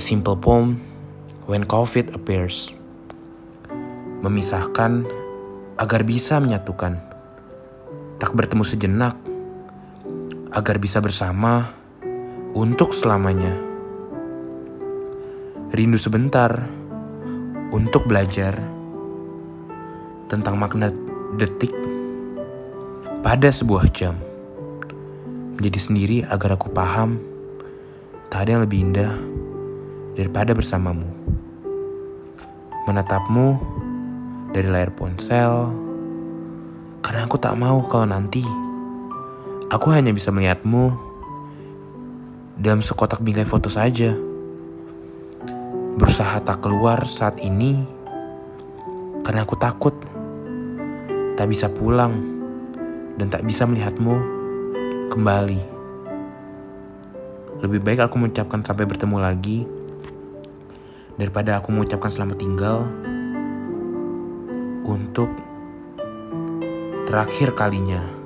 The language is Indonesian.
Simple poem when COVID appears. Memisahkan agar bisa menyatukan. Tak bertemu sejenak agar bisa bersama untuk selamanya. Rindu sebentar untuk belajar tentang makna detik pada sebuah jam. Menjadi sendiri agar aku paham tak ada yang lebih indah daripada bersamamu. Menatapmu dari layar ponsel karena aku tak mau kalau nanti aku hanya bisa melihatmu dalam sekotak bingkai foto saja. Berusaha tak keluar saat ini karena aku takut tak bisa pulang dan tak bisa melihatmu kembali. Lebih baik aku mengucapkan sampai bertemu lagi daripada aku mengucapkan selamat tinggal untuk terakhir kalinya.